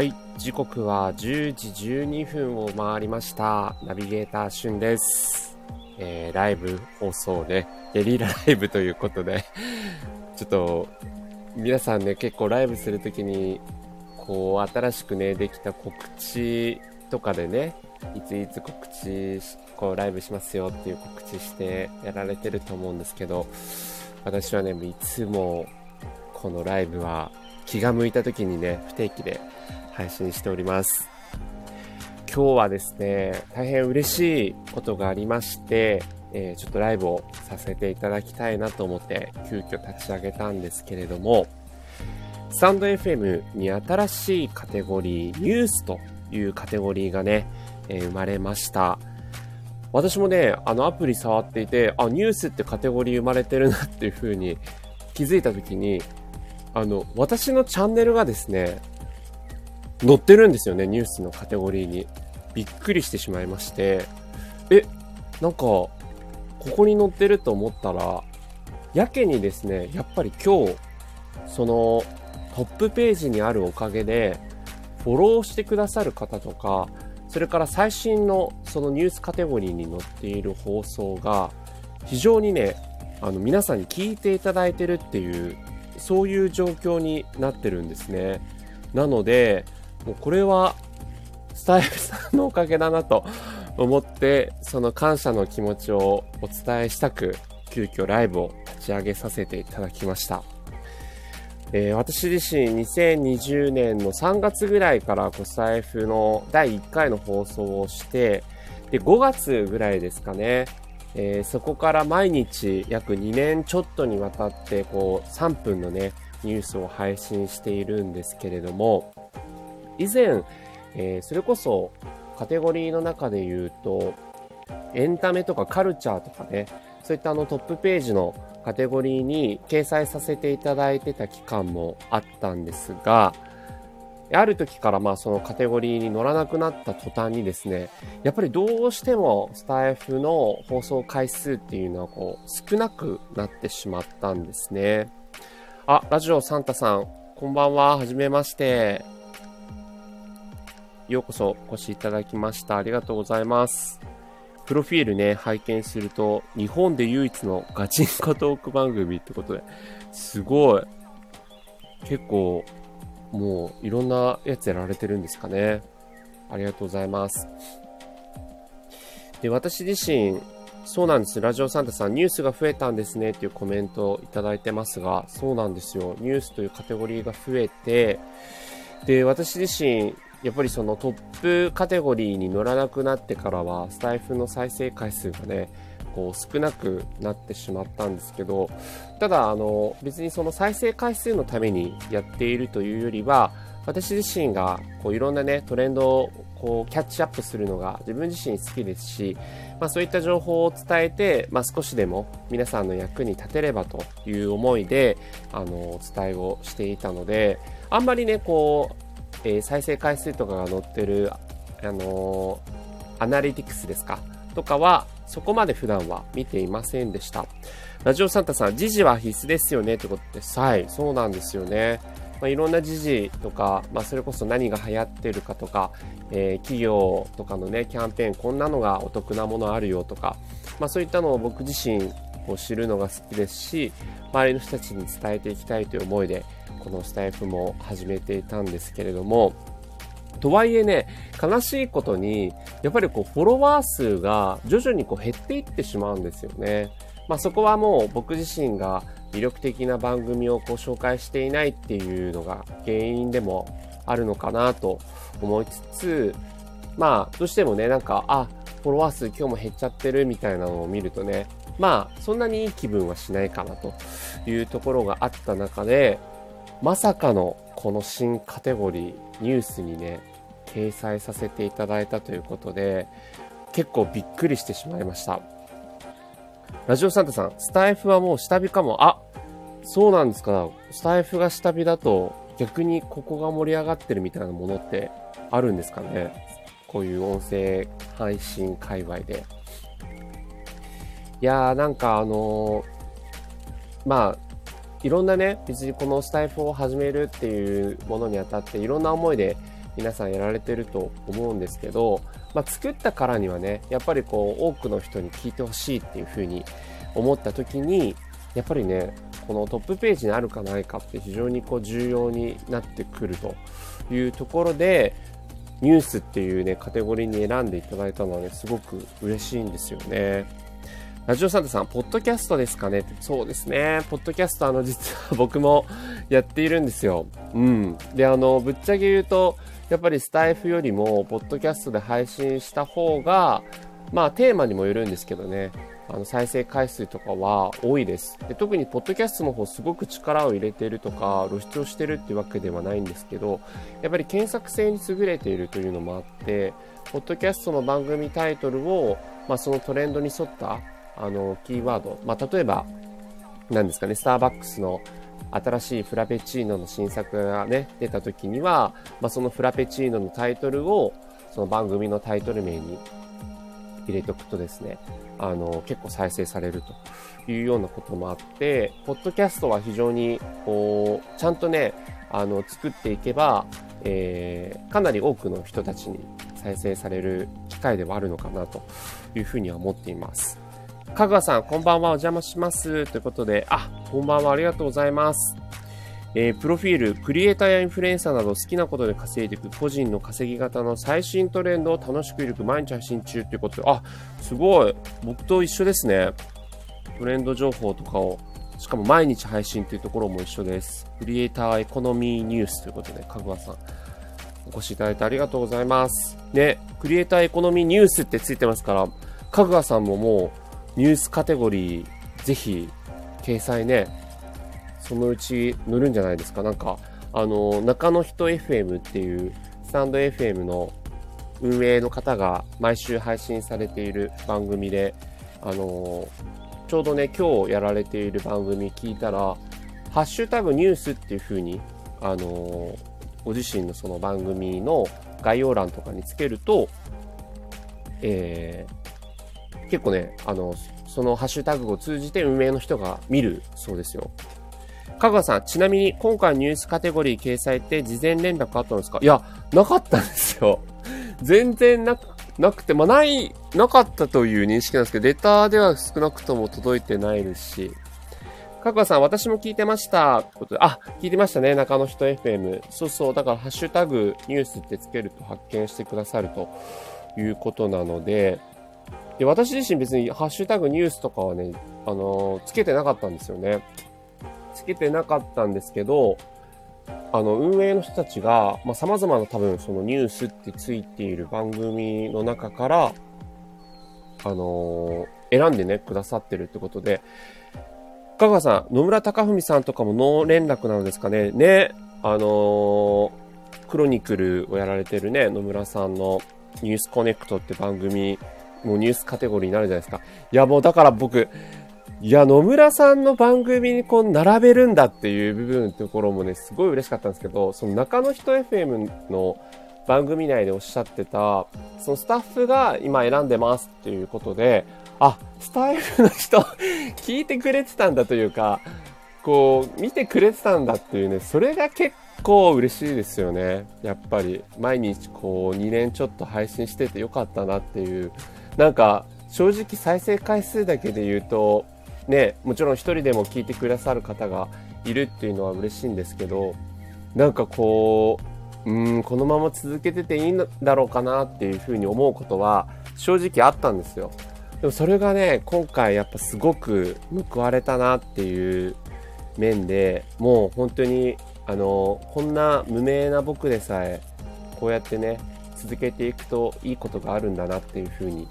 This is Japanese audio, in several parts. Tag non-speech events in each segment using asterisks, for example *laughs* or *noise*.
はい、時刻は10時12分を回りました。ナビゲーターしゅんです。えー、ライブ放送ね、ゲリラライブということで、ちょっと、皆さんね、結構ライブするときに、こう、新しくね、できた告知とかでね、いついつ告知、こう、ライブしますよっていう告知してやられてると思うんですけど、私はね、いつも、このライブは気が向いた時にね、不定期で配信しております。今日はですね、大変嬉しいことがありまして、えーちょっとライブをさせていただきたいなと思って、急遽立ち上げたんですけれども、スタンド FM に新しいカテゴリー、ニュースというカテゴリーがね、えー生まれました。私もね、あのアプリ触っていて、あ、ニュースってカテゴリー生まれてるなっていう風に気づいた時に、あの、私のチャンネルがですね、載ってるんですよね、ニュースのカテゴリーに。びっくりしてしまいまして、え、なんか、ここに載ってると思ったら、やけにですね、やっぱり今日、そのトップページにあるおかげで、フォローしてくださる方とか、それから最新のそのニュースカテゴリーに載っている放送が、非常にね、あの皆さんに聞いていただいてるっていう、そういう状況になってるんですね。なので、もうこれはスタイフさんのおかげだなと思って、その感謝の気持ちをお伝えしたく、急遽ライブを立ち上げさせていただきました。えー私自身2020年の3月ぐらいからコスタイフの第1回の放送をして、で、5月ぐらいですかね、えーそこから毎日約2年ちょっとにわたって、こう、3分のね、ニュースを配信しているんですけれども、以前、えーそれこそカテゴリーの中で言うと、エンタメとかカルチャーとかね、そういったあのトップページのカテゴリーに掲載させていただいてた期間もあったんですが、ある時からまあそのカテゴリーに乗らなくなった途端にですね、やっぱりどうしてもスタイフの放送回数っていうのはこう少なくなってしまったんですね。あ、ラジオサンタさん、こんばんは、はじめまして。ようこそお越しいただきました。ありがとうございます。プロフィールね、拝見すると、日本で唯一のガチンコトーク番組ってことで、すごい。結構、もういろんなやつやられてるんですかね。ありがとうございます。で、私自身、そうなんです。ラジオサンタさん、ニュースが増えたんですねっていうコメントをいただいてますが、そうなんですよ。ニュースというカテゴリーが増えて、で、私自身、やっぱりそのトップカテゴリーに乗らなくなってからは、スタイフの再生回数がね、こう少なくなってしまったんですけど、ただ、あの、別にその再生回数のためにやっているというよりは、私自身がこういろんなね、トレンドをこうキャッチアップするのが自分自身好きですし、まあそういった情報を伝えて、まあ少しでも皆さんの役に立てればという思いで、あの、お伝えをしていたので、あんまりね、こう、えー再生回数とかが載ってる、あのーアナリティクスですか？とかは、そこまで普段は見ていませんでした。ラジオサンタさん、時事は必須ですよねってことです、はい、そうなんですよね。まあ、いろんな時事とか、まあ、それこそ何が流行ってるかとか、えー企業とかのね、キャンペーン、こんなのがお得なものあるよとか、まあ、そういったのを僕自身、こう知るのが好きですし、周りの人たちに伝えていきたいという思いで、このスタイフも始めていたんですけれども、とはいえね、悲しいことに、やっぱりこうフォロワー数が徐々にこう減っていってしまうんですよね。まあそこはもう僕自身が魅力的な番組をこう紹介していないっていうのが原因でもあるのかなと思いつつ、まあどうしてもね、なんか、あ、フォロワー数今日も減っちゃってるみたいなのを見るとね、まあそんなにいい気分はしないかなというところがあった中で、まさかのこの新カテゴリー、ニュースにね、掲載させていただいたということで、結構びっくりしてしまいました。ラジオサンタさん、スタイフはもう下火かも。あ、そうなんですか。スタイフが下火だと、逆にここが盛り上がってるみたいなものってあるんですかね。こういう音声配信界隈で。いやー、なんかあのーまあ、いろんなね、別にこのスタイフを始めるっていうものにあたって、いろんな思いで皆さんやられてると思うんですけど、まあ、作ったからにはね、やっぱりこう、多くの人に聞いてほしいっていうふうに思った時に、やっぱりね、このトップページにあるかないかって非常にこう重要になってくるというところで、ニュースっていうね、カテゴリーに選んでいただいたのはね、すごく嬉しいんですよね。ラジオサンタさん、ポッドキャストですかね？そうですね。ポッドキャスト、あの、実は僕もやっているんですよ。うん。で、あの、ぶっちゃけ言うと、やっぱりスタイフよりも、ポッドキャストで配信した方が、まあ、テーマにもよるんですけどね。あの再生回数とかは多いですで特にポッドキャストの方すごく力を入れてるとか露出をしてるってわけではないんですけどやっぱり検索性に優れているというのもあってポッドキャストの番組タイトルを、まあ、そのトレンドに沿ったあのキーワード、まあ、例えば何ですかねスターバックスの新しいフラペチーノの新作がね出た時には、まあ、そのフラペチーノのタイトルをその番組のタイトル名に入れておくとですね、あの、結構再生されるというようなこともあって、ポッドキャストは非常に、こう、ちゃんとね、あの、作っていけば、えー、かなり多くの人たちに再生される機会ではあるのかなというふうには思っています。かぐわさん、こんばんは、お邪魔します。ということで、あ、こんばんは、ありがとうございます。えー、プロフィール、クリエイターやインフルエンサーなど好きなことで稼いでいく個人の稼ぎ方の最新トレンドを楽しくいく毎日配信中ということで、あ、すごい。僕と一緒ですね。トレンド情報とかを、しかも毎日配信というところも一緒です。クリエイターエコノミーニュースということで、かぐわさん。お越しいただいてありがとうございます。ね、クリエイターエコノミーニュースってついてますから、かぐわさんももうニュースカテゴリー、ぜひ、掲載ね、そのうち乗るんじゃないですか。なんか、あの、中野人 FM っていうスタンド FM の運営の方が毎週配信されている番組で、あの、ちょうどね、今日やられている番組聞いたら、ハッシュタグニュースっていう風に、あの、ご自身のその番組の概要欄とかにつけると、えー、結構ね、あの、そのハッシュタグを通じて運営の人が見るそうですよ。香川さん、ちなみに今回ニュースカテゴリー掲載って事前連絡あったんですか？いや、なかったんですよ。*laughs* 全然なく、なくて、まあ、ない、なかったという認識なんですけど、レターでは少なくとも届いてないですし、かぐわさん、私も聞いてました。ことであ、聞いてましたね。中野人 FM。そうそう。だから、ハッシュタグニュースってつけると発見してくださるということなので、で、私自身別にハッシュタグニュースとかはね、あの、つけてなかったんですよね。つけてなかったんですけど、あの、運営の人たちが、まあ、様々な多分そのニュースってついている番組の中から、あの、選んでね、くださってるってことで、香川さん、野村隆文さんとかもノー連絡なのですかね。ね、あのー、クロニクルをやられてるね、野村さんのニュースコネクトって番組、もうニュースカテゴリーになるじゃないですか。いや、もうだから僕、いや、野村さんの番組にこう並べるんだっていう部分のところもね、すごい嬉しかったんですけど、その中の人 FM の番組内でおっしゃってた、そのスタッフが今選んでますっていうことで、あ、スタイフの人聞いてくれてたんだというか、こう、見てくれてたんだっていうね、それが結構嬉しいですよね。やっぱり、毎日こう、2年ちょっと配信しててよかったなっていう、なんか、正直再生回数だけで言うと、ね、もちろん一人でも聞いてくださる方がいるっていうのは嬉しいんですけど、なんかこう、うん、このまま続けてていいんだろうかなっていうふうに思うことは正直あったんですよ。でもそれがね、今回やっぱすごく報われたなっていう面で、もう本当に、あの、こんな無名な僕でさえ、こうやってね、続けていくといいことがあるんだなっていうふうに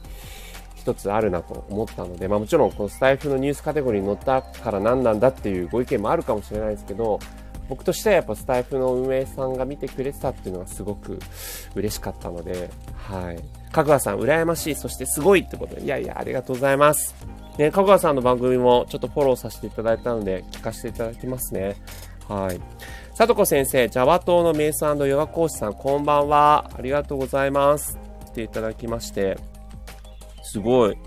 一つあるなと思ったので、まあもちろんこのスタイフのニュースカテゴリーに載ったから何なんだっていうご意見もあるかもしれないですけど、僕としてはやっぱスタイフの運営さんが見てくれてたっていうのがすごく嬉しかったので、はい。かぐわさん、羨ましい、そしてすごいってことで、いやいや、ありがとうございます。ね、かぐわさんの番組もちょっとフォローさせていただいたので、聞かせていただきますね。はい。さとこ先生、ジャワ島のメイスヨガ講師さん、こんばんは。ありがとうございます。来ていただきまして。すごい。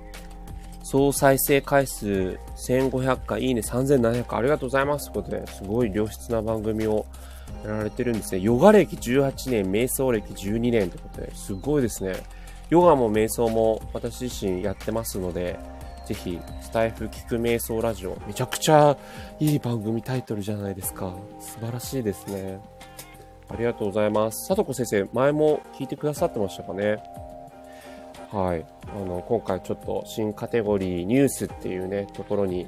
総再生回数1500回、いいね3700回、ありがとうございます。ということで、すごい良質な番組をやられてるんですね。ヨガ歴18年、瞑想歴12年ってことで、すごいですね。ヨガも瞑想も私自身やってますので、ぜひ、スタイフ聞く瞑想ラジオ、めちゃくちゃいい番組タイトルじゃないですか。素晴らしいですね。ありがとうございます。さとこ先生、前も聞いてくださってましたかね？はい。あの、今回ちょっと新カテゴリーニュースっていうね、ところに、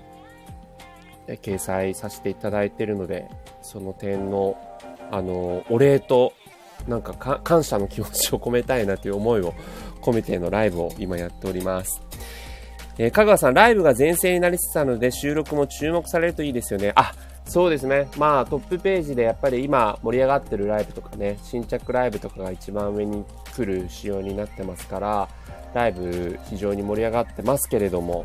掲載させていただいているので、その点のあの、お礼と、なんか感謝の気持ちを込めたいなという思いを込めてのライブを今やっております。えー、香川さん、ライブが全盛になりつつあるので、収録も注目されるといいですよね。あ、そうですね。まあ、トップページでやっぱり今盛り上がってるライブとかね、新着ライブとかが一番上に来る仕様になってますから、ライブ非常に盛り上がってますけれども、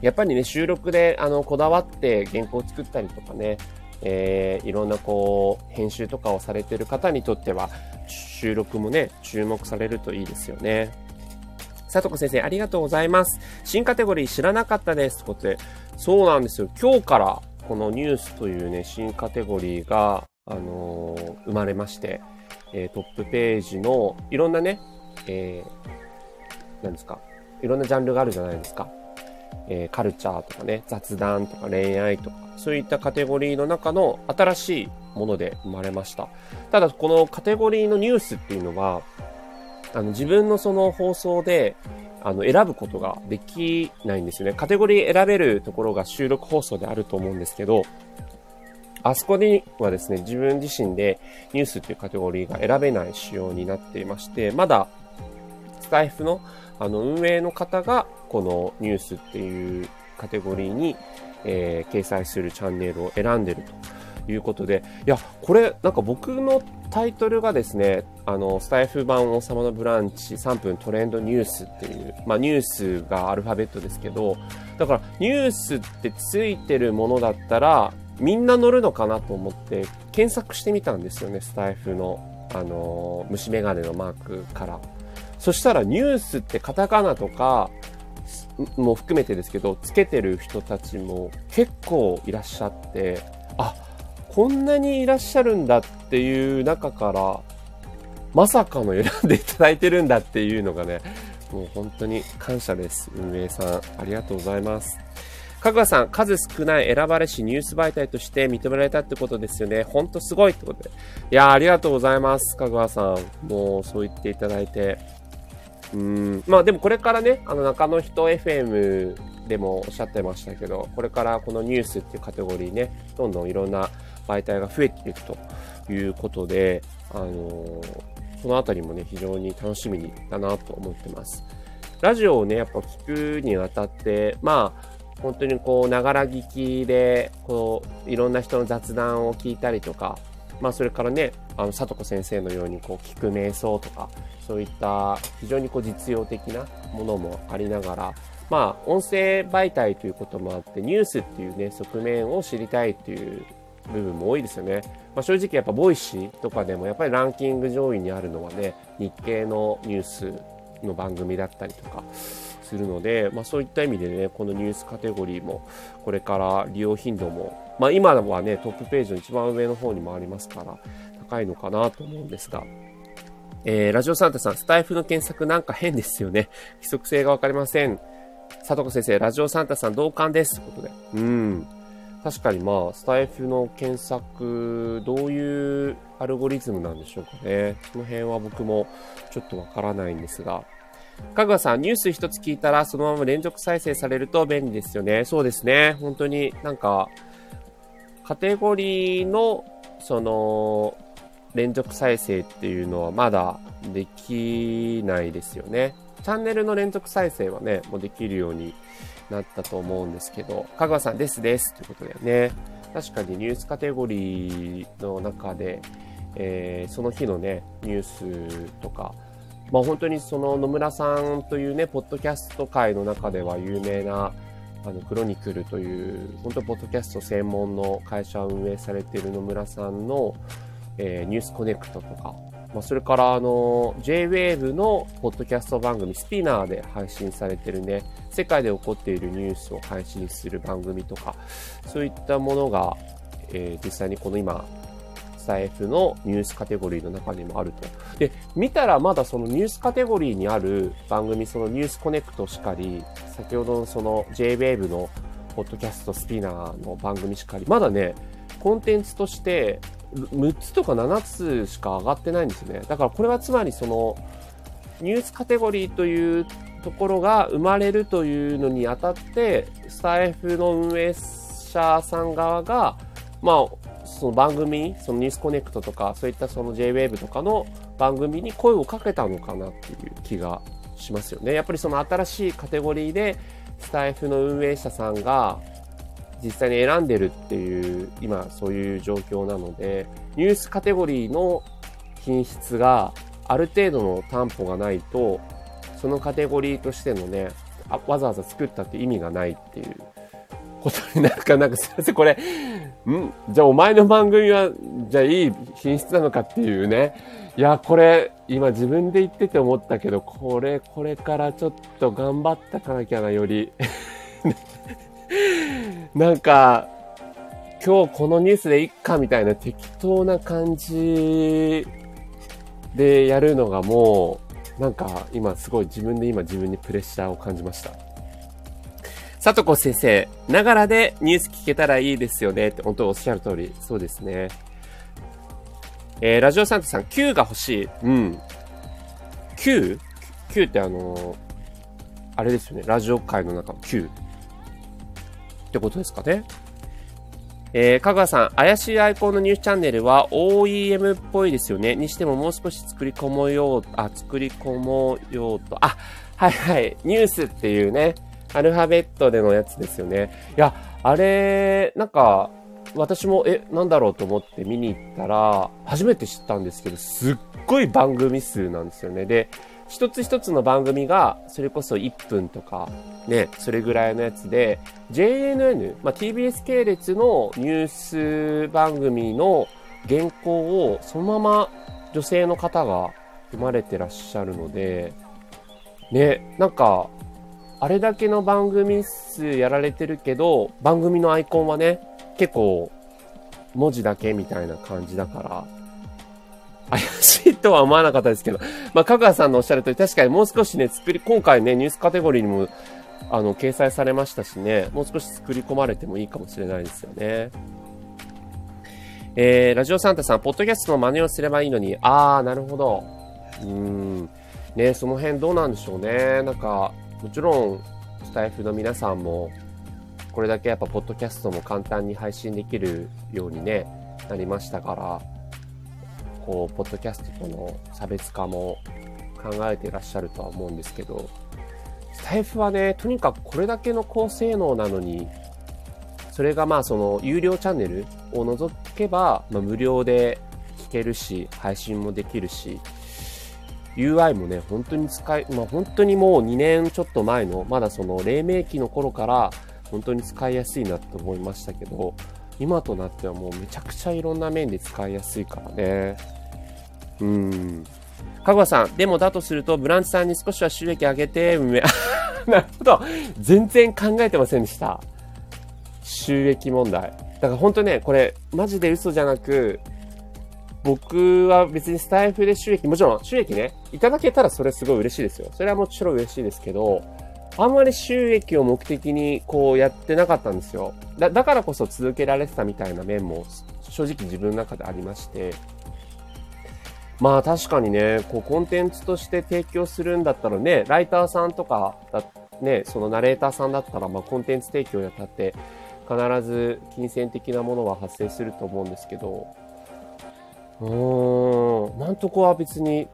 やっぱりね、収録であのこだわって原稿を作ったりとかね、えー、いろんなこう、編集とかをされてる方にとっては、収録もね、注目されるといいですよね。佐藤先生、ありがとうございます。新カテゴリー知らなかったです。ということで、そうなんですよ。今日からこのニュースというね、新カテゴリーが、あのー、生まれまして、えー、トップページのいろんなね、えー、何ですか、いろんなジャンルがあるじゃないですか。えー、カルチャーとかね、雑談とか恋愛とか、そういったカテゴリーの中の新しいもので生まれました。ただ、このカテゴリーのニュースっていうのは、あの、自分のその放送で、あの、選ぶことができないんですよね。カテゴリー選べるところが収録放送であると思うんですけど、あそこにはですね、自分自身でニュースっていうカテゴリーが選べない仕様になっていまして、まだスタイフのあの運営の方がこのニュースっていうカテゴリーに、えー、掲載するチャンネルを選んでるということで、いや、これなんか僕のタイトルがですね、あの、スタイフ版王様のブランチ3分トレンドニュースっていう、まあニュースがアルファベットですけど、だからニュースってついてるものだったら、みんな乗るのかなと思って検索してみたんですよね、スタイフの、あの、虫眼鏡のマークから。そしたらニュースってカタカナとかも含めてですけど、つけてる人たちも結構いらっしゃって、あ、こんなにいらっしゃるんだっていう中から、まさかの選んでいただいてるんだっていうのがね、もう本当に感謝です。運営さん、ありがとうございます。かぐわさん、数少ない選ばれしニュース媒体として認められたってことですよね。ほんとすごいってことで。いやありがとうございます。かぐわさん。もうそう言っていただいて。うん。まあでもこれからね、あの中の人 FM でもおっしゃってましたけど、これからこのニュースっていうカテゴリーね、どんどんいろんな媒体が増えていくということで、あのー、そのあたりもね、非常に楽しみだなと思ってます。ラジオをね、やっぱ聞くにあたって、まあ、本当にこう、ながら聞きで、こう、いろんな人の雑談を聞いたりとか、まあ、それからね、あの、さとこ先生のように、こう、聞く瞑想とか、そういった非常にこう、実用的なものもありながら、まあ、音声媒体ということもあって、ニュースっていうね、側面を知りたいっていう部分も多いですよね。まあ、正直やっぱ、ボイシーとかでも、やっぱりランキング上位にあるのはね、日経のニュースの番組だったりとか、するので、まあ、そういった意味でね、このニュースカテゴリーも、これから利用頻度も、まあ、今はね、トップページの一番上の方にもありますから、高いのかなと思うんですが、えー、ラジオサンタさん、スタイフの検索なんか変ですよね。規則性がわかりません。佐藤先生、ラジオサンタさん同感です。ということで。うん。確かにまあ、スタイフの検索、どういうアルゴリズムなんでしょうかね。その辺は僕もちょっとわからないんですが、かぐわさん、ニュース一つ聞いたらそのまま連続再生されると便利ですよね。そうですね。本当になんか、カテゴリーの、その、連続再生っていうのはまだできないですよね。チャンネルの連続再生はね、もうできるようになったと思うんですけど、かぐわさんですですということだよね。確かにニュースカテゴリーの中で、えー、その日のね、ニュースとか、まあ、本当にその野村さんというね、ポッドキャスト界の中では有名な、あの、クロニクルという、本当ポッドキャスト専門の会社を運営されている野村さんの、えー、ニュースコネクトとか、まあ、それからあの、JWAVE のポッドキャスト番組、スピナーで配信されてるね、世界で起こっているニュースを配信する番組とか、そういったものが、えー、実際にこの今、スタイフのニュースカテゴリーの中にもあると。で、見たらまだそのニュースカテゴリーにある番組、そのニュースコネクトしかり、先ほどのその JWAVE のポッドキャストスピナーの番組しかり、まだね、コンテンツとして6つとか7つしか上がってないんですね。だからこれはつまりそのニュースカテゴリーというところが生まれるというのにあたって、スタイフの運営者さん側が、まあ、その番組、そのニュースコネクトとか、そういったその JWAVE とかの番組に声をかけたのかなっていう気がしますよね。やっぱりその新しいカテゴリーで、スタイフの運営者さんが実際に選んでるっていう、今そういう状況なので、ニュースカテゴリーの品質がある程度の担保がないと、そのカテゴリーとしてのね、あわざわざ作ったって意味がないっていうことになるか、なんかすいません、これ、ん？じゃあお前の番組は、じゃあいい品質なのかっていうね。いや、これ、今自分で言ってて思ったけど、これ、これからちょっと頑張ったかなきゃな、より。*laughs* なんか、今日このニュースでいっかみたいな適当な感じでやるのがもう、なんか今すごい自分で今自分にプレッシャーを感じました。さとこ先生、ながらでニュース聞けたらいいですよねって本当おっしゃる通り、そうですね。えー、ラジオサンタさん、Q が欲しい。うん。Q?Q ってあのー、あれですよね。ラジオ界の中の Q。ってことですかね。えー、かぐわさん、怪しいアイコンのニュースチャンネルは OEM っぽいですよね。にしてももう少し作り込もうよう、あ、作り込もうようと、あ、はいはい、ニュースっていうね、アルファベットでのやつですよね。いや、あれ、なんか、私も、え、なんだろうと思って見に行ったら、初めて知ったんですけど、すっごい番組数なんですよね。で、一つ一つの番組が、それこそ1分とか、ね、それぐらいのやつで、JNN、まあ、TBS 系列のニュース番組の原稿をそのまま女性の方が読まれてらっしゃるので、ね、なんか、あれだけの番組数やられてるけど、番組のアイコンはね、結構文字だけみたいな感じだから、怪しいとは思わなかったですけど、まあ、香川さんのおっしゃるとり、確かにもう少しね、作り、今回ね、ニュースカテゴリーにも、あの、掲載されましたしね、もう少し作り込まれてもいいかもしれないですよね。えー、ラジオサンタさん、ポッドキャストの真似をすればいいのに、あー、なるほど。うーん。ね、その辺どうなんでしょうね。なんか、もちろん、スタイフの皆さんも、これだけやっぱ、ポッドキャストも簡単に配信できるようにね、なりましたから、こう、ポッドキャストとの差別化も考えていらっしゃるとは思うんですけど、スタイフはね、とにかくこれだけの高性能なのに、それがまあその有料チャンネルを除けば、まあ、無料で聞けるし、配信もできるし、UI もね、本当に使い、まあ本当にもう2年ちょっと前の、まだその黎明期の頃から本当に使いやすいなと思いましたけど、今となってはもうめちゃくちゃいろんな面で使いやすいからね。うん。かぐわさん、でもだとすると、ブランチさんに少しは収益上げて、*laughs* なるほど。全然考えてませんでした。収益問題。だから本当ね、これ、マジで嘘じゃなく、僕は別にスタイフで収益、もちろん収益ね、いただけたらそれすごい嬉しいですよ。それはもちろん嬉しいですけど、あんまり収益を目的にこうやってなかったんですよ。だ、だからこそ続けられてたみたいな面も正直自分の中でありまして。まあ確かにね、こうコンテンツとして提供するんだったらね、ライターさんとかだ、ね、そのナレーターさんだったら、まあコンテンツ提供にあたって必ず金銭的なものは発生すると思うんですけど、うーん、なんとこは別に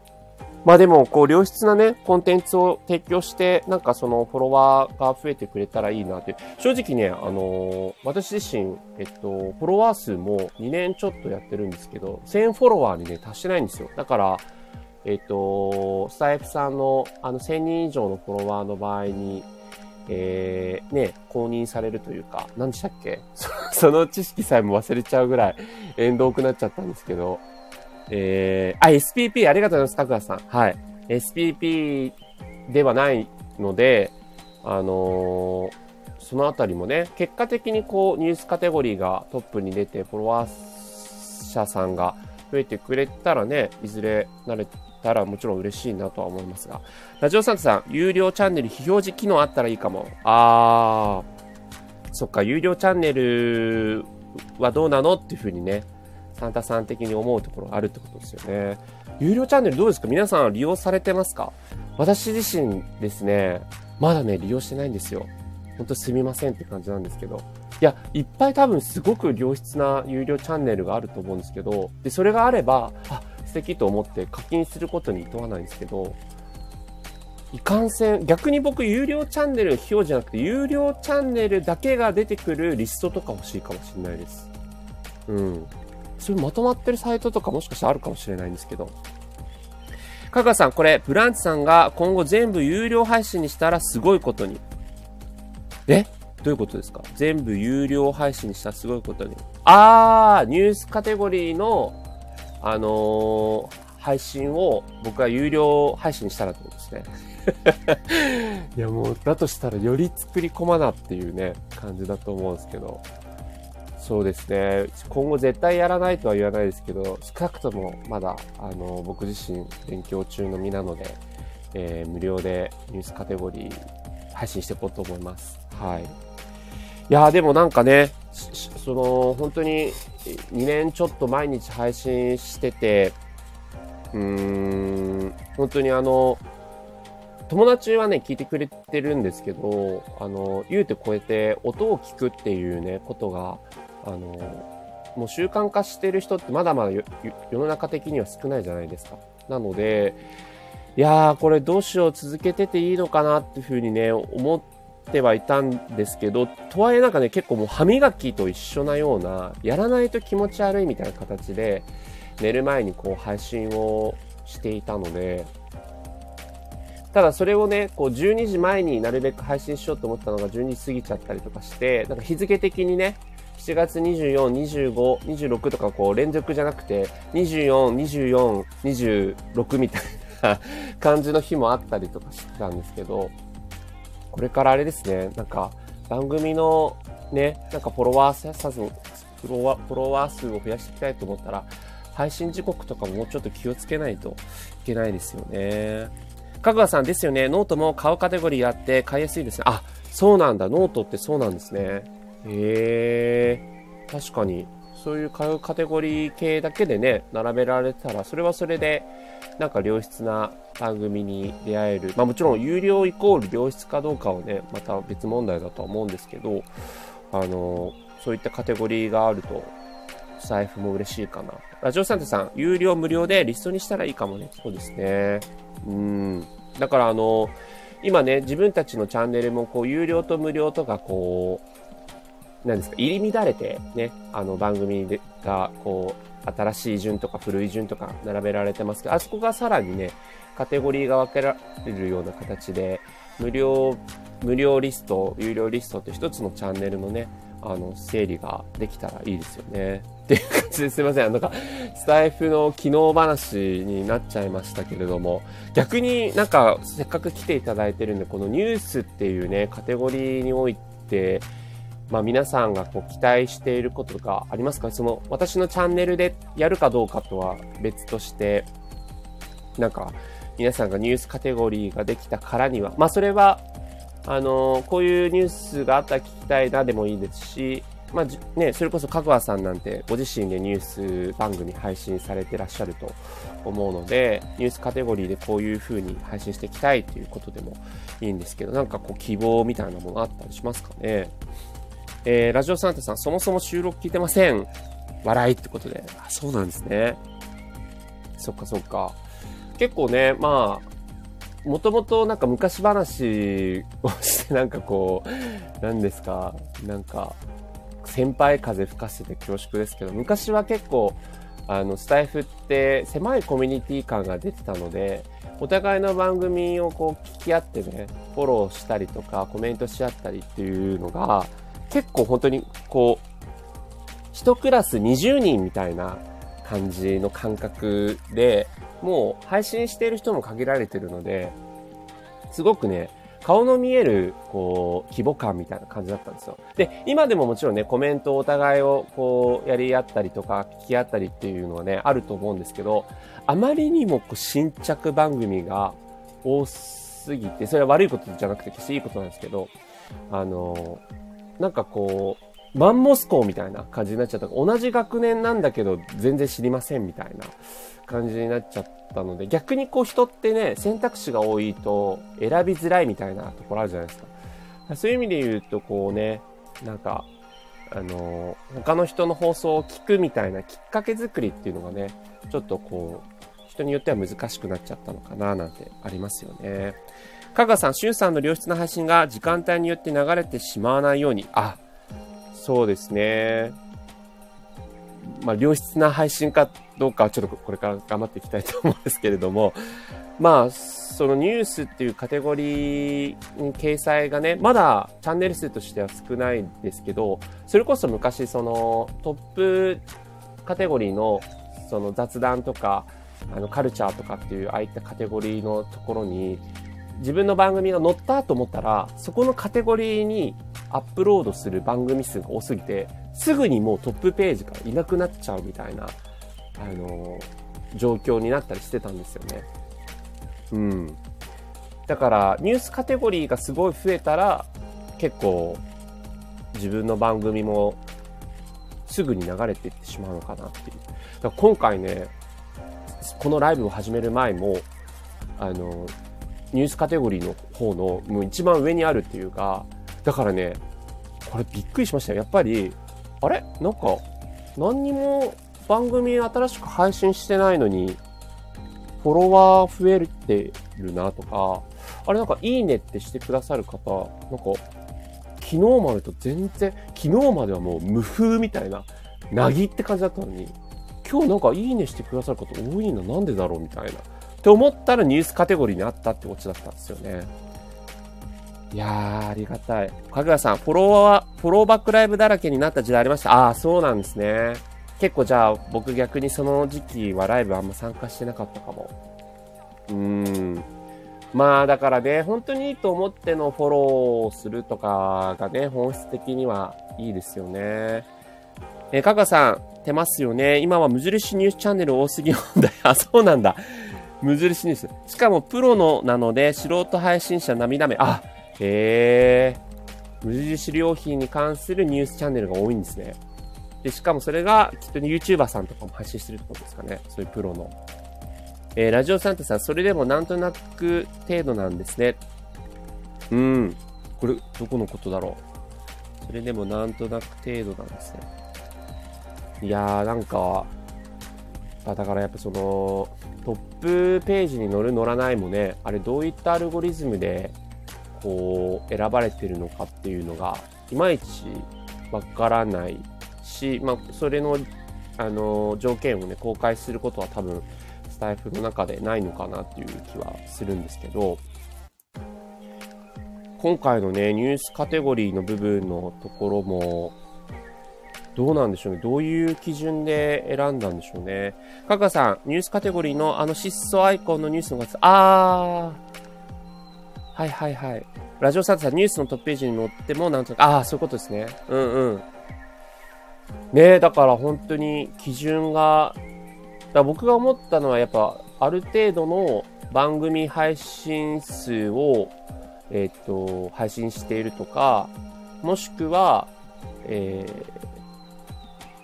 まあでも、こう、良質なね、コンテンツを提供して、なんかそのフォロワーが増えてくれたらいいなって。正直ね、あのー、私自身、えっと、フォロワー数も2年ちょっとやってるんですけど、1000フォロワーにね、達してないんですよ。だから、えっと、スタイフさんの、あの、1000人以上のフォロワーの場合に、えー、ね、公認されるというか、何でしたっけ？*laughs* その知識さえも忘れちゃうぐらい、遠遠くなっちゃったんですけど、えー、あ、SPP、ありがとうございます、かくらさん。はい。SPP ではないので、あのー、そのあたりもね、結果的にこう、ニュースカテゴリーがトップに出て、フォロワー者さんが増えてくれたらね、いずれ慣れたらもちろん嬉しいなとは思いますが。ラジオサンタさん、有料チャンネル非表示機能あったらいいかも。あー、そっか、有料チャンネルはどうなの？っていうふうにね、サンタさん的に思うところあるってことですよね。有料チャンネルどうですか？皆さん利用されてますか？私自身ですね、まだね、利用してないんですよ。ほんとすみませんって感じなんですけど。いや、いっぱい多分すごく良質な有料チャンネルがあると思うんですけど、で、それがあれば、あ、素敵と思って課金することに厭わないんですけど、いかんせん、逆に僕有料チャンネル費用じゃなくて、有料チャンネルだけが出てくるリストとか欲しいかもしれないです。うん。そういうまとまってるサイトとかもしかしたらあるかもしれないんですけど。かかさん、これ、ブランチさんが今後全部有料配信にしたらすごいことに。え？どういうことですか？全部有料配信にしたらすごいことに。あー、ニュースカテゴリーの、あのー、配信を僕は有料配信にしたらってことですね。*laughs* いやもう、だとしたらより作り込まなっていうね、感じだと思うんですけど。そうですね。今後絶対やらないとは言わないですけど、少なくともまだ、あの、僕自身勉強中の身なので、えー、無料でニュースカテゴリー配信していこうと思います。はい。いやでもなんかね、その、本当に2年ちょっと毎日配信してて、うーん、本当にあの、友達はね、聞いてくれてるんですけど、あの、言うて超えて音を聞くっていうね、ことが、あの、もう習慣化してる人ってまだまだ世の中的には少ないじゃないですか。なので、いやー、これどうしよう続けてていいのかなっていうふうにね、思ってはいたんですけど、とはいえなんかね、結構もう歯磨きと一緒なような、やらないと気持ち悪いみたいな形で、寝る前にこう配信をしていたので、ただそれをね、こう12時前になるべく配信しようと思ったのが12時過ぎちゃったりとかして、なんか日付的にね、7月24、25、26とかこう連続じゃなくて、24、24、26みたいな感じの日もあったりとかしてたんですけど、これからあれですね、なんか番組のね、なんかフォロワー数、フォロワフォロワー数を増やしていきたいと思ったら、配信時刻とかももうちょっと気をつけないといけないですよね。かぐわさんですよね。ノートも顔カテゴリーあって買いやすいですね。あ、そうなんだ。ノートってそうなんですね。へえ、確かに。そういうカテゴリー系だけでね、並べられてたら、それはそれで、なんか良質な番組に出会える。まあもちろん有料イコール良質かどうかはね、また別問題だとは思うんですけど、あの、そういったカテゴリーがあると、スタエフも嬉しいかな。ラジオサンタさん、有料無料でリストにしたらいいかもね。そうですね。うん。だからあの、今ね、自分たちのチャンネルもこう、有料と無料とかこう、なんですか、入り乱れてね、あの番組が、こう、新しい順とか古い順とか並べられてますけど、あそこがさらにね、カテゴリーが分けられるような形で、無料、無料リスト、有料リストって一つのチャンネルのね、あの、整理ができたらいいですよね。っていう感じですいません。なんか、スタイフの機能話になっちゃいましたけれども、逆になんか、せっかく来ていただいてるんで、このニュースっていうね、カテゴリーにおいて、まあ、皆さんがこう期待していることがありますか？その私のチャンネルでやるかどうかとは別として、なんか皆さんがニュースカテゴリーができたからには、まあそれは、あのこういうニュースがあったら聞きたいなでもいいですし、まあね、それこそかぐわさんなんてご自身でニュース番組配信されてらっしゃると思うので、ニュースカテゴリーでこういう風に配信していきたいということでもいいんですけど、なんかこう希望みたいなものあったりしますかね？えー、ラジオサンタさん、そもそも収録聞いてません。笑いってことで。あ、そうなんですね。そっかそっか。結構ね、まあ、もともとなんか昔話をして *laughs* なんかこう、何ですか、なんか、先輩風吹かせて恐縮ですけど、昔は結構、あの、スタイフって狭いコミュニティ感が出てたので、お互いの番組をこう聞き合ってね、フォローしたりとかコメントし合ったりっていうのが、結構本当にこう、一クラス20人みたいな感じの感覚で、もう配信している人も限られてるので、すごくね、顔の見える、こう、規模感みたいな感じだったんですよ。で、今でももちろんね、コメントをお互いをこう、やり合ったりとか、聞き合ったりっていうのはね、あると思うんですけど、あまりにもこう新着番組が多すぎて、それは悪いことじゃなくて決していいことなんですけど、あの、なんかこう、マンモス校みたいな感じになっちゃった。同じ学年なんだけど全然知りませんみたいな感じになっちゃったので、逆にこう人ってね、選択肢が多いと選びづらいみたいなところあるじゃないですか。そういう意味で言うとこうね、なんか、あの、他の人の放送を聞くみたいなきっかけ作りっていうのがね、ちょっとこう、人によっては難しくなっちゃったのかななんてありますよね。かがさん、しゅんさんの良質な配信が時間帯によって流れてしまわないように、あ、そうですね。まあ、良質な配信かどうかはちょっとこれから頑張っていきたいと思うんですけれども、まあ、そのニュースっていうカテゴリーに掲載がね、まだチャンネル数としては少ないんですけど、それこそ昔そのトップカテゴリーのその雑談とか、あのカルチャーとかっていうああいったカテゴリーのところに自分の番組が載ったと思ったら、そこのカテゴリーにアップロードする番組数が多すぎて、すぐにもうトップページからいなくなっちゃうみたいな、あのー、状況になったりしてたんですよね。うん。だから、ニュースカテゴリーがすごい増えたら、結構、自分の番組も、すぐに流れていってしまうのかなっていう。だから今回ね、このライブを始める前も、あのー、ニュースカテゴリーの方のもう一番上にあるっていうか、だからね、これびっくりしましたよ。やっぱり、あれ？なんか、何にも番組新しく配信してないのに、フォロワー増えてるなとか、あれなんかいいねってしてくださる方、なんか、昨日までと全然、昨日まではもう無風みたいな、なぎって感じだったのに、今日なんかいいねしてくださる方多いな、なんでだろうみたいな。って思ったらニュースカテゴリーにあったってオチだったんですよね。いやー、ありがたい。かぐらさん、フォロワー、フォローバックライブだらけになった時代ありました。ああ、そうなんですね。結構じゃあ、僕逆にその時期はライブあんま参加してなかったかも。うーん。まあ、だからね、本当にいいと思ってのフォローをするとかがね、本質的にはいいですよね。えかがさん、出ますよね。今は無印ニュースチャンネル多すぎ問題。あ、そうなんだ。無印ニュース。しかもプロのなので、素人配信者涙目。あ、へえ。無印良品に関するニュースチャンネルが多いんですね。で、しかもそれが、きっと YouTuber さんとかも発信してるってことですかね。そういうプロの。えー、ラジオサンタさん、それでもなんとなく程度なんですね。うん。これ、どこのことだろう。それでもなんとなく程度なんですね。いやー、なんか、あだからやっぱその、ップページに載る載らないもね、あれどういったアルゴリズムで、こう、選ばれてるのかっていうのが、いまいちわからないし、まあ、それの、あの、条件をね、公開することは多分、スタイフの中でないのかなっていう気はするんですけど、今回のね、ニュースカテゴリーの部分のところも、どうなんでしょうね。どういう基準で選んだんでしょうね。カカさん、ニュースカテゴリーのあの失踪アイコンのニュースのがあー。はいはいはい。ラジオサートさん、ニュースのトップページに載っても、なんとか、ああ、そういうことですね。うんうん。ねえ、だから本当に基準が、だ僕が思ったのはやっぱ、ある程度の番組配信数を、えっ、と、配信しているとか、もしくは、えー、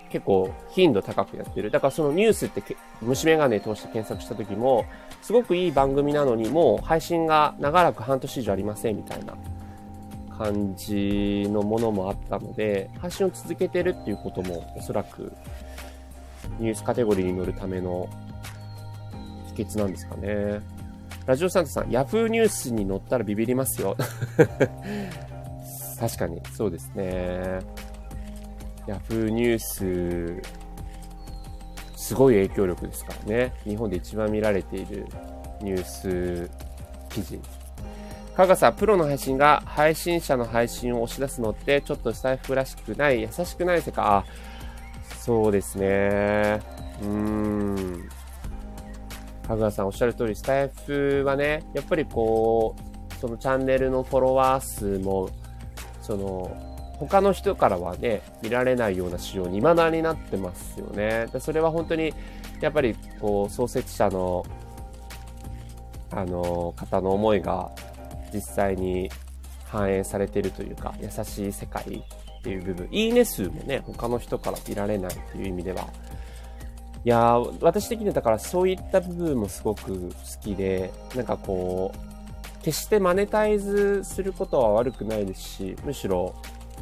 結構頻度高くやってる。だからそのニュースって虫眼鏡通して検索した時も、すごくいい番組なのにもう配信が長らく半年以上ありませんみたいな感じのものもあったので、配信を続けてるっていうこともおそらくニュースカテゴリーに乗るための秘訣なんですかね。ラジオサンタさん、ヤフーニュースに載ったらビビりますよ。*laughs* 確かに、そうですね。ヤフーニュース、すごい影響力ですからね。日本で一番見られているニュース記事。かがさん、プロの配信が配信者の配信を押し出すのってちょっとスタイフらしくない、優しくない世界。あ、そうですね。うーん。かぐさんおっしゃる通り、スタイフはね、やっぱりこう、そのチャンネルのフォロワー数も、その、他の人からはね、見られないような仕様に未だになってますよね。でそれは本当に、やっぱり、こう、創設者の、あの、方の思いが実際に反映されてるというか、優しい世界っていう部分。いいね数もね、他の人から見られないっていう意味では、いや、私的にはだからそういった部分もすごく好きで、なんかこう、決してマネタイズすることは悪くないですし、むしろ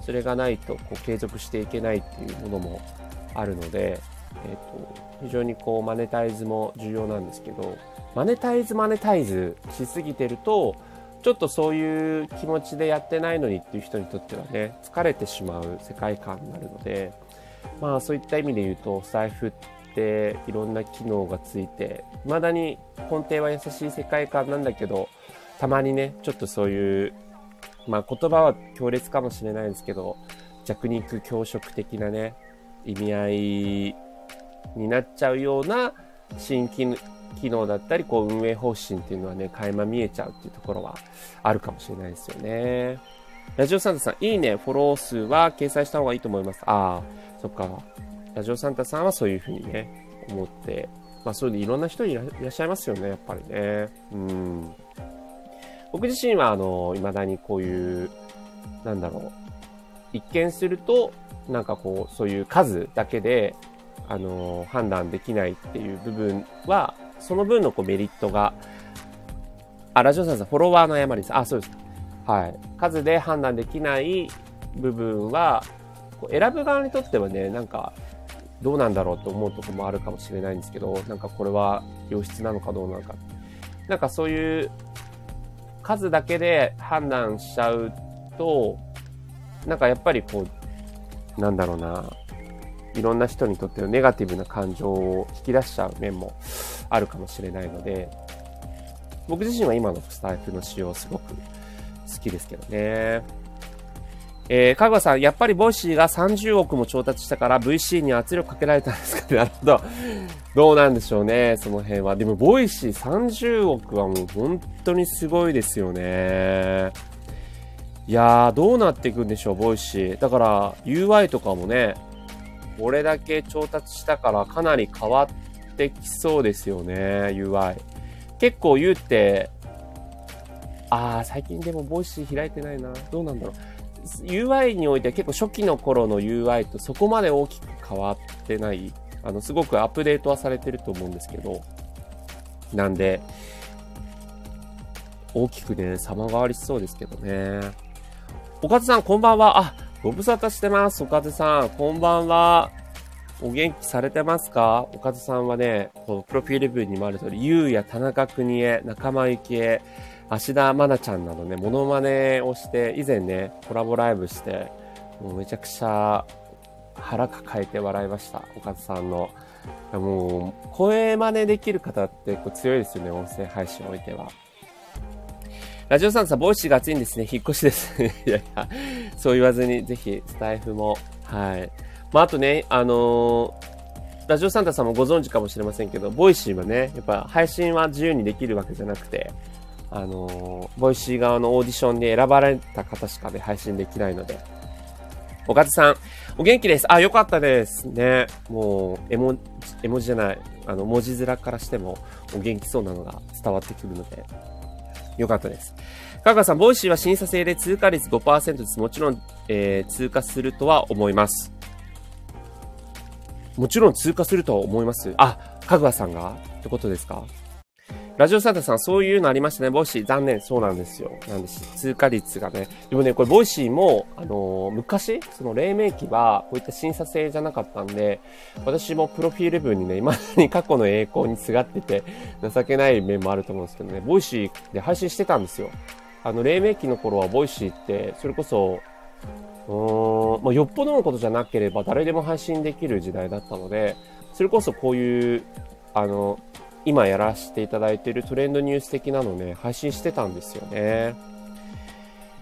それがないとこう継続していけないっていうものもあるので、えっ、ー、と、非常にこうマネタイズも重要なんですけど、マネタイズマネタイズしすぎてると、ちょっとそういう気持ちでやってないのにっていう人にとってはね、疲れてしまう世界観になるので、まあそういった意味で言うと、財布っていろんな機能がついて、未だに根底は優しい世界観なんだけど、たまにね、ちょっとそういう、まあ言葉は強烈かもしれないですけど、弱肉強食的なね、意味合いになっちゃうような新機能だったり、こう運営方針っていうのはね、垣間見えちゃうっていうところはあるかもしれないですよね。ラジオサンタさん、いいね、フォロー数は掲載した方がいいと思います。ああ、そっか。ラジオサンタさんはそういうふうにね、思って、まあそういうのいろんな人いらっしゃいますよね、やっぱりね。うん。僕自身は、あの、未だにこういう、なんだろう。一見すると、なんかこう、そういう数だけで、あの、判断できないっていう部分は、その分のこうメリットが、あ、ラジオさんさん、フォロワーの誤りです。あ、そうです。はい。数で判断できない部分は、こう選ぶ側にとってはね、なんか、どうなんだろうと思うとこもあるかもしれないんですけど、なんかこれは良質なのかどうなのか。なんかそういう数だけで判断しちゃうと、なんかやっぱりこう、なんだろうな、いろんな人にとってのネガティブな感情を引き出しちゃう面もあるかもしれないので、僕自身は今のスタイフの使用すごく好きですけどね。えー、かぐわさん、やっぱり Voicyが30億も調達したから VC に圧力かけられたんですかなるほど。どうなんでしょうね、その辺は。でも、 Voicy30億はもう本当にすごいですよね。いやー、どうなっていくんでしょう、 Voicy。だから、UI とかもね、これだけ調達したからかなり変わってきそうですよね、UI。結構言うって、あー、最近でも Voicy開いてないな。どうなんだろう。UI においては結構初期の頃の UI とそこまで大きく変わってない。あの、すごくアップデートはされてると思うんですけど。なんで、大きくね、様変わりしそうですけどね。おかずさん、こんばんは。あ、ご無沙汰してます。おかずさん、こんばんは。お元気されてますか？おかずさんはね、このプロフィール文にもある通り、ゆうや田中邦衛、仲間由紀恵、芦田愛菜ちゃんなどね、モノマネをして、以前ね、コラボライブして、もうめちゃくちゃ腹抱えて笑いました。おかずさんの。もう、声真似できる方ってこう強いですよね、音声配信においては。ラジオサンタさん、 Voicyが熱いんですね。引っ越しです。*laughs* いやいや、そう言わずに、ぜひ、スタエフも、はい。まあ、あとね、あのー、ラジオサンタさんもご存知かもしれませんけど、 Voicyはね、やっぱ配信は自由にできるわけじゃなくて、あのー、 Voicy側のオーディションで選ばれた方しかで、ね、配信できないので、おかずさん、お元気です。あ、よかったですね。もう、絵文絵文字じゃない、あの、文字面からしても、お元気そうなのが伝わってくるので、よかったです。かかさん、 Voicyは審査制で通過率5%です。もちろん、えー、通過するとは思います。もちろん通過するとは思います。あ、かぐわさんが？ってことですか？ラジオサンタさん、そういうのありましたね。 Voicy、残念。そうなんですよ。なんです。通過率がね。でもね、これ、 Voicyも、あのー、昔、その黎明期は、こういった審査制じゃなかったんで、私もプロフィール文にね、今に *laughs* 過去の栄光にすがってて、情けない面もあると思うんですけどね、 Voicyで配信してたんですよ。あの、黎明期の頃は、 Voicyって、それこそ、うーん、まあ、よっぽどのことじゃなければ、誰でも配信できる時代だったので、それこそこういう、あの、今やらせていただいているトレンドニュース的なのね、配信してたんですよね。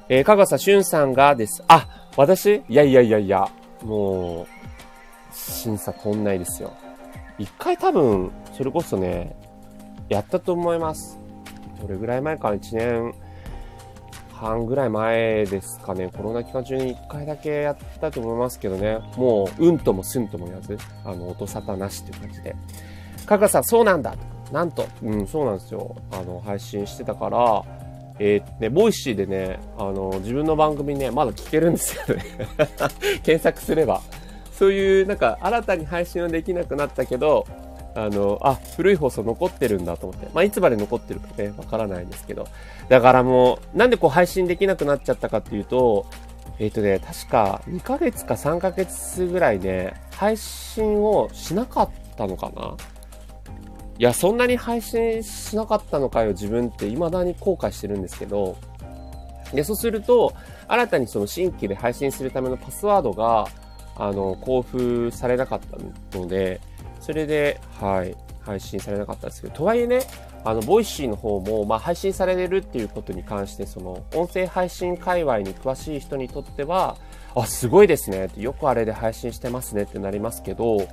えー、かがさしゅんさんがです。あ、私？いやいやいやいや、もう、審査通んないですよ。一回多分、それこそね、やったと思います。どれぐらい前か、1年半ぐらい前ですかね、コロナ期間中に1回だけやったと思いますけどね、もう、うんともすんとも言わず、あの、音沙汰なしっていう感じで。かかさん、そうなんだなんと、うん、そうなんですよ。あの、配信してたから、えー、ね、 Voicyでね、あの、自分の番組ね、まだ聞けるんですよね。*laughs* 検索すれば。そういう、なんか、新たに配信はできなくなったけど、あの、あ、古い放送残ってるんだと思って。まあ、いつまで残ってるかね、わからないんですけど。だからもう、なんでこう配信できなくなっちゃったかっていうと、えっ、ー、とね、確か2ヶ月か3ヶ月ぐらいね、配信をしなかったのかないや、そんなに配信しなかったのかよ、自分って未だに後悔してるんですけど、で、そうすると、新たにその新規で配信するためのパスワードが、あの、交付されなかったので、それで、はい、配信されなかったんですけど、とはいえね、あの、 Voicyの方も、まあ、配信されるっていうことに関して、その、音声配信界隈に詳しい人にとっては、あ、すごいですね、よくあれで配信してますねってなりますけど、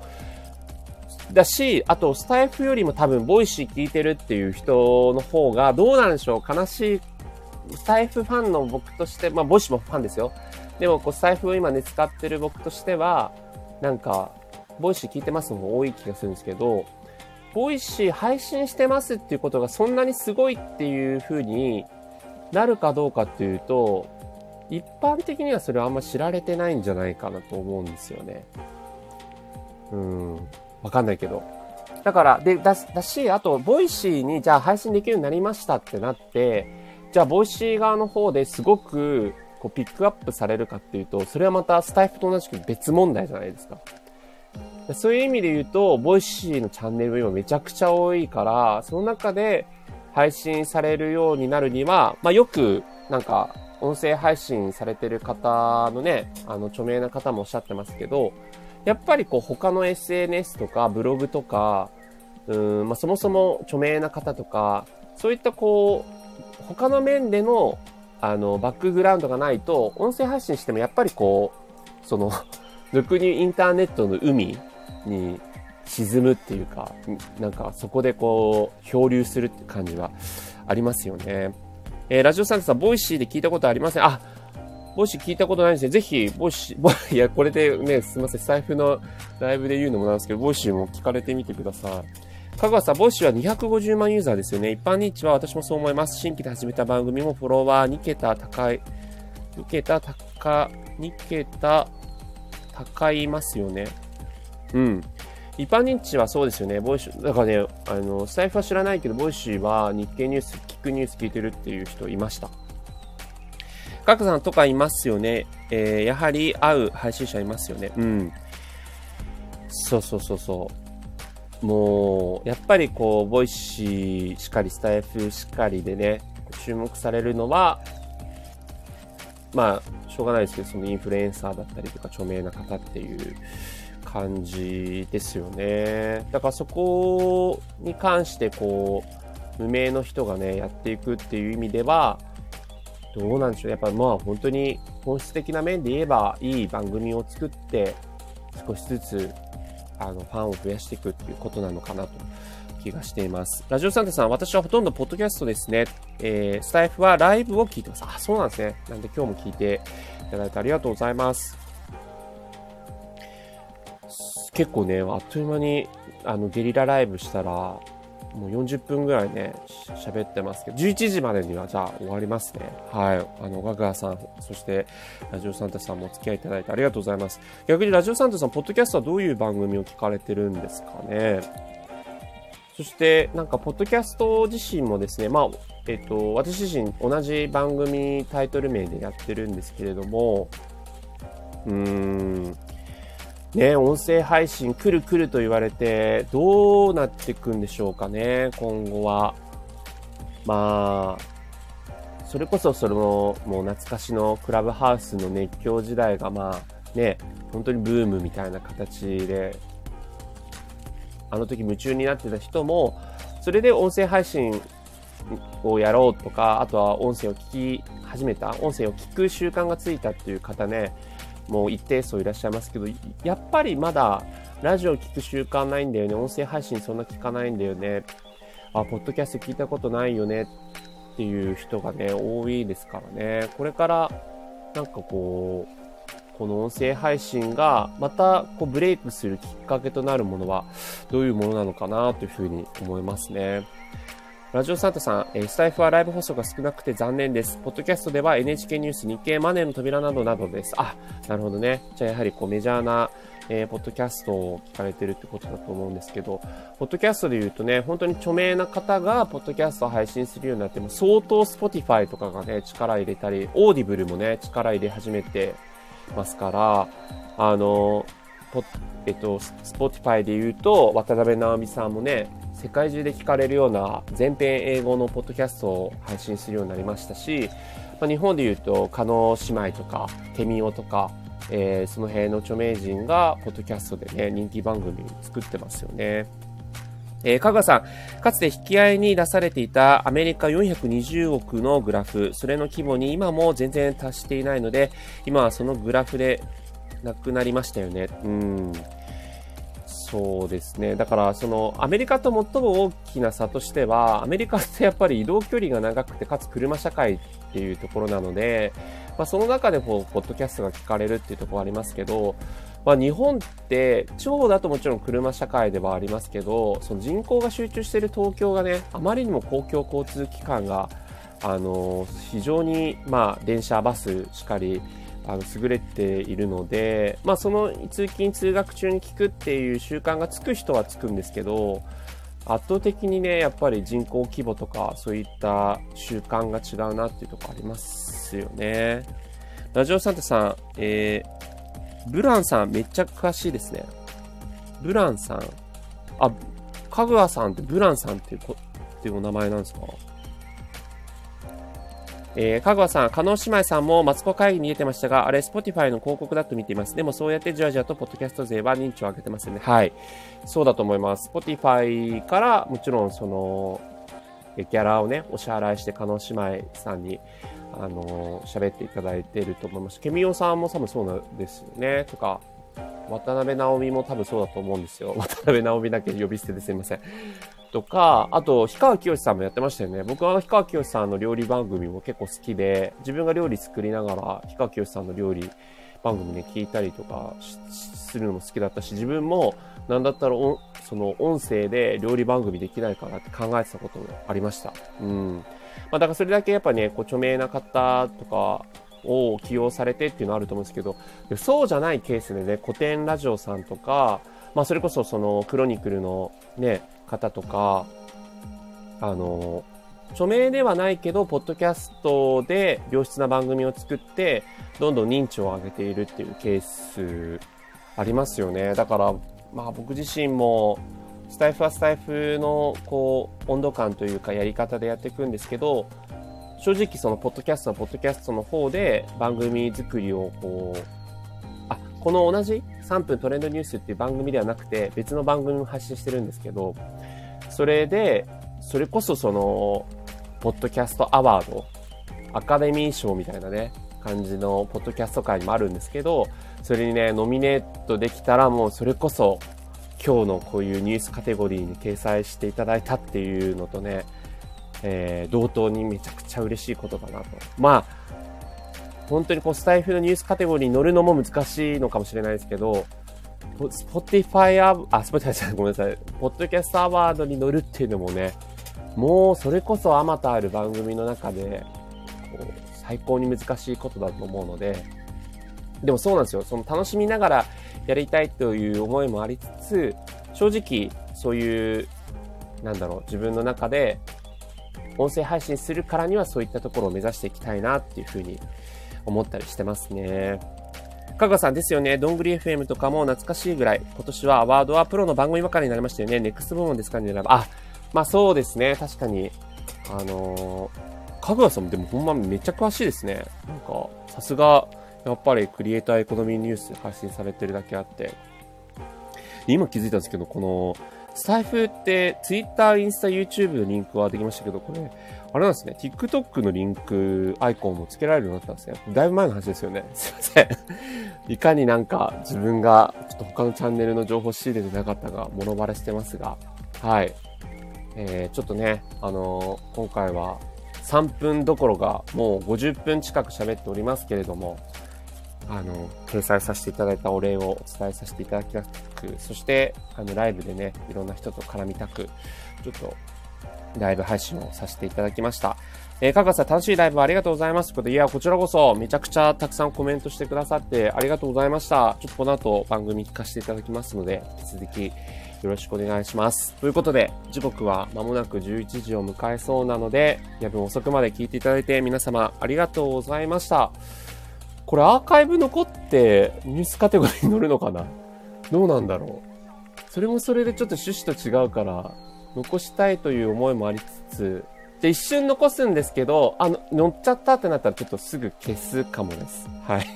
だし、あと、スタエフよりも多分、 Voicy聞いてるっていう人の方が、どうなんでしょう悲しい、スタエフファンの僕として、まあ、 Voicyもファンですよ。でも、こう、スタエフを今ね、使ってる僕としては、なんか、 Voicy聞いてますの方多い気がするんですけど、 Voicy配信してますっていうことがそんなにすごいっていう風になるかどうかっていうと、一般的にはそれはあんま知られてないんじゃないかなと思うんですよね。うん。わかんないけど。だから、で、だだし、あと、 Voicyに、じゃあ配信できるようになりましたってなって、じゃあ、 Voicy側の方ですごく、こう、ピックアップされるかっていうと、それはまたスタエフと同じく別問題じゃないですか。そういう意味で言うと、 Voicyのチャンネルも今めちゃくちゃ多いから、その中で配信されるようになるには、まあよく、なんか、音声配信されてる方のね、あの、著名な方もおっしゃってますけど、やっぱりこう他の SNS とかブログとか、うん、まあ、そもそも著名な方とか、そういったこう、他の面での、あの、バックグラウンドがないと、音声配信してもやっぱりこう、その、*laughs* 俗にインターネットの海に沈むっていうか、なんかそこでこう、漂流するって感じはありますよね。えー、ラジオサンタさん、 Voicyで聞いたことありませんあ、 Voicy聞いたことないんですね。ぜひ、ボイシー、*laughs* いや、これでね、すみません、スタエフのライブで言うのもなんですけど、 Voicyも聞かれてみてください。香川さん、 Voicyは250万ユーザーですよね。一般認知は私もそう思います。新規で始めた番組もフォロワー2桁高い、2桁高、2桁高いますよね。うん。一般認知はそうですよね。 Voicy、だからね、あの、スタエフは知らないけど、 Voicyは日経ニュース、聞くニュース聞いてるっていう人いました。ガクさんとかいますよね。えー、やはり会う配信者いますよね。うん。そうそうそうそう。もう、やっぱりこう、 Voicyしかり、スタエフしかりでね、注目されるのは、まあ、しょうがないですけど、そのインフルエンサーだったりとか、著名な方っていう感じですよね。だからそこに関して、こう、無名の人がね、やっていくっていう意味では、どうなんでしょう。やっぱまあ本当に本質的な面で言えば、いい番組を作って、少しずつ、あの、ファンを増やしていくっていうことなのかなと気がしています。ラジオサンタさん、私はほとんどポッドキャストですね。えー、スタイフはライブを聞いてます。あ、そうなんですね。なんで今日も聞いていただいてありがとうございます。結構ね、あっという間に、あの、ゲリラライブしたら、もう40分ぐらいね、喋ってますけど、11時までにはじゃあ終わりますね。はい。あの、ガガさん、そしてラジオサンタさんもお付き合いいただいてありがとうございます。逆にラジオサンタさん、ポッドキャストはどういう番組を聞かれてるんですかね。そして、なんか、ポッドキャスト自身もですね、まあ、えっと、私自身同じ番組タイトル名でやってるんですけれども、うーん、ね、音声配信来る来ると言われて、どうなっていくんでしょうかね、今後は。まあ、それこそその、もう懐かしのクラブハウスの熱狂時代がまあ、ね、本当にブームみたいな形で、あの時夢中になってた人も、それで音声配信をやろうとか、あとは音声を聞き始めた、音声を聞く習慣がついたっていう方ね、もう一定数いらっしゃいますけど、やっぱりまだラジオ聞く習慣ないんだよね。音声配信そんな聞かないんだよね。あ、ポッドキャスト聞いたことないよねっていう人がね、多いですからね。これから、なんかこう、この音声配信がまたこうブレイクするきっかけとなるものはどういうものなのかなというふうに思いますね。ラジオサンタさん、えスタイフはライブ放送が少なくて残念です。ポッドキャストでは NHK ニュース、日経マネーの扉などなどです。あ、なるほどね。じゃあやはりこうメジャーな、えー、ポッドキャストを聞かれてるってことだと思うんですけど、ポッドキャストで言うとね、本当に著名な方がポッドキャストを配信するようになっても、相当 Spotify とかがね、力入れたり、 Audible もね、力入れ始めてますから、あの、ポえっと、Spotify で言うと、渡辺直美さんもね、世界中で聞かれるような全編英語のポッドキャストを配信するようになりましたし、まあ、日本で言うと、加納姉妹とか、ケミオとか、えー、その辺の著名人が、ポッドキャストでね、人気番組作ってますよね。えー、香川さん、かつて引き合いに出されていたアメリカ420億のグラフ、それの規模に今も全然達していないので、今はそのグラフでなくなりましたよね。うん。そうですね。だから、その、アメリカと最も大きな差としては、アメリカってやっぱり移動距離が長くて、かつ車社会っていうところなので、まあ、その中でこう、ポッドキャストが聞かれるっていうところありますけど、まあ、日本って地方だともちろん車社会ではありますけどその人口が集中している東京がねあまりにも公共交通機関があの非常に、まあ、電車バスしかりあの優れているので、まあ、その通勤通学中に聞くっていう習慣がつく人はつくんですけど圧倒的にねやっぱり人口規模とかそういった習慣が違うなっていうとこありますよねラジオサンタさん、えーブランさんめっちゃ詳しいですね。ブランさん。あ、かぐわさんってブランさんっていうこ、っていうお名前なんですか？えー、かぐわさん、叶姉妹さんもマツコ会議に出てましたが、あれ、 Spotify の広告だと見ています。でもそうやってじわじわとポッドキャスト勢は認知を上げてますよね。はい。そうだと思います。 Spotify からもちろんその、ギャラをね、お支払いして、叶姉妹さんに、あの、喋っていただいていると思います。ケミオさんも多分そうなんですよね。とか、渡辺直美も多分そうだと思うんですよ。*laughs* 渡辺直美だけ呼び捨てですいません。とか、あと、氷川きよしさんもやってましたよね。僕は氷川きよしさんの料理番組も結構好きで、自分が料理作りながら、氷川きよしさんの料理番組ね、聞いたりとかするのも好きだったし、自分も、なんだったら、その音声で料理番組できないかなって考えてたこともありました。うん。まあ、だからそれだけやっぱね、こう著名な方とかを起用されてっていうのはあると思うんですけど、そうじゃないケースでね、古典ラジオさんとか、まあ、それこそそのクロニクルのね、方とか、あの、著名ではないけど、ポッドキャストで良質な番組を作って、どんどん認知を上げているっていうケースありますよね。だから、まあ僕自身も、スタイフはスタイフのこう温度感というかやり方でやっていくんですけど正直そのポッドキャストのポッドキャストの方で番組作りをこうこの同じ3分トレンドニュースっていう番組ではなくて別の番組も発信してるんですけどそれでそれこそそのポッドキャストアワードアカデミー賞みたいなね感じのポッドキャスト界にもあるんですけどそれにねノミネートできたらもうそれこそ今日のこういうニュースカテゴリーに掲載していただいたっていうのとね、えー、同等にめちゃくちゃ嬉しいことかなと。まあ、本当にこうスタイフのニュースカテゴリーに乗るのも難しいのかもしれないですけど、 Spotify ア、あ、 Spotify ごめんなさい。ポッドキャストアワードに乗るっていうのもね、もうそれこそあまたある番組の中で、こう、最高に難しいことだと思うので、でもそうなんですよ。その楽しみながらやりたいという思いもありつつ、正直そういう、なんだろう、自分の中で音声配信するからにはそういったところを目指していきたいなっていうふうに思ったりしてますね。香川さんですよね。どんぐり FM とかも懐かしいぐらい。今年はアワードはプロの番組ばかりになりましたよね。ネクスト部門ですかね。あ、まあそうですね。確かに。あのー、香川さんもでもほんまめっちゃ詳しいですね。なんか、さすが、やっぱりクリエイターエコノミーニュース発信されてるだけあって、今気づいたんですけど、この、スタイフって Twitter、インスタ、YouTube のリンクはできましたけど、これ、あれなんですね、TikTok のリンクアイコンも付けられるようになったんですね。だいぶ前の話ですよね。*laughs* すいません。いかになんか自分がちょっと他のチャンネルの情報仕入れてなかったか、物バレしてますが、はい。えー、ちょっとね、あのー、今回は3分どころかもう50分近く喋っておりますけれども、あの、掲載させていただいたお礼をお伝えさせていただきたく、そして、あの、ライブでね、いろんな人と絡みたく、ちょっと、ライブ配信をさせていただきました。えー、かかさん楽しいライブありがとうございます。ということで、いや、こちらこそ、めちゃくちゃたくさんコメントしてくださってありがとうございました。ちょっとこの後番組聞かせていただきますので、引き続きよろしくお願いします。ということで、時刻は間もなく11時を迎えそうなので、夜分遅くまで聞いていただいて皆様ありがとうございました。これアーカイブ残ってニュースカテゴリーに載るのかな？どうなんだろう？それもそれでちょっと趣旨と違うから、残したいという思いもありつつ、で、一瞬残すんですけど、あの、乗っちゃったってなったらちょっとすぐ消すかもです。はい。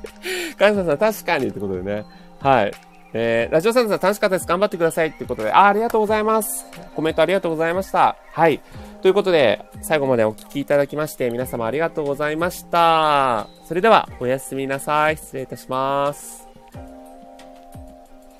*laughs* カズさん確かにってことでね。はい。えー、ラジオサンタさん楽しかったです。頑張ってくださいってことで、あ、ありがとうございます。コメントありがとうございました。はい。ということで、最後までお聴きいただきまして、皆様ありがとうございました。それでは、おやすみなさい。失礼いたします。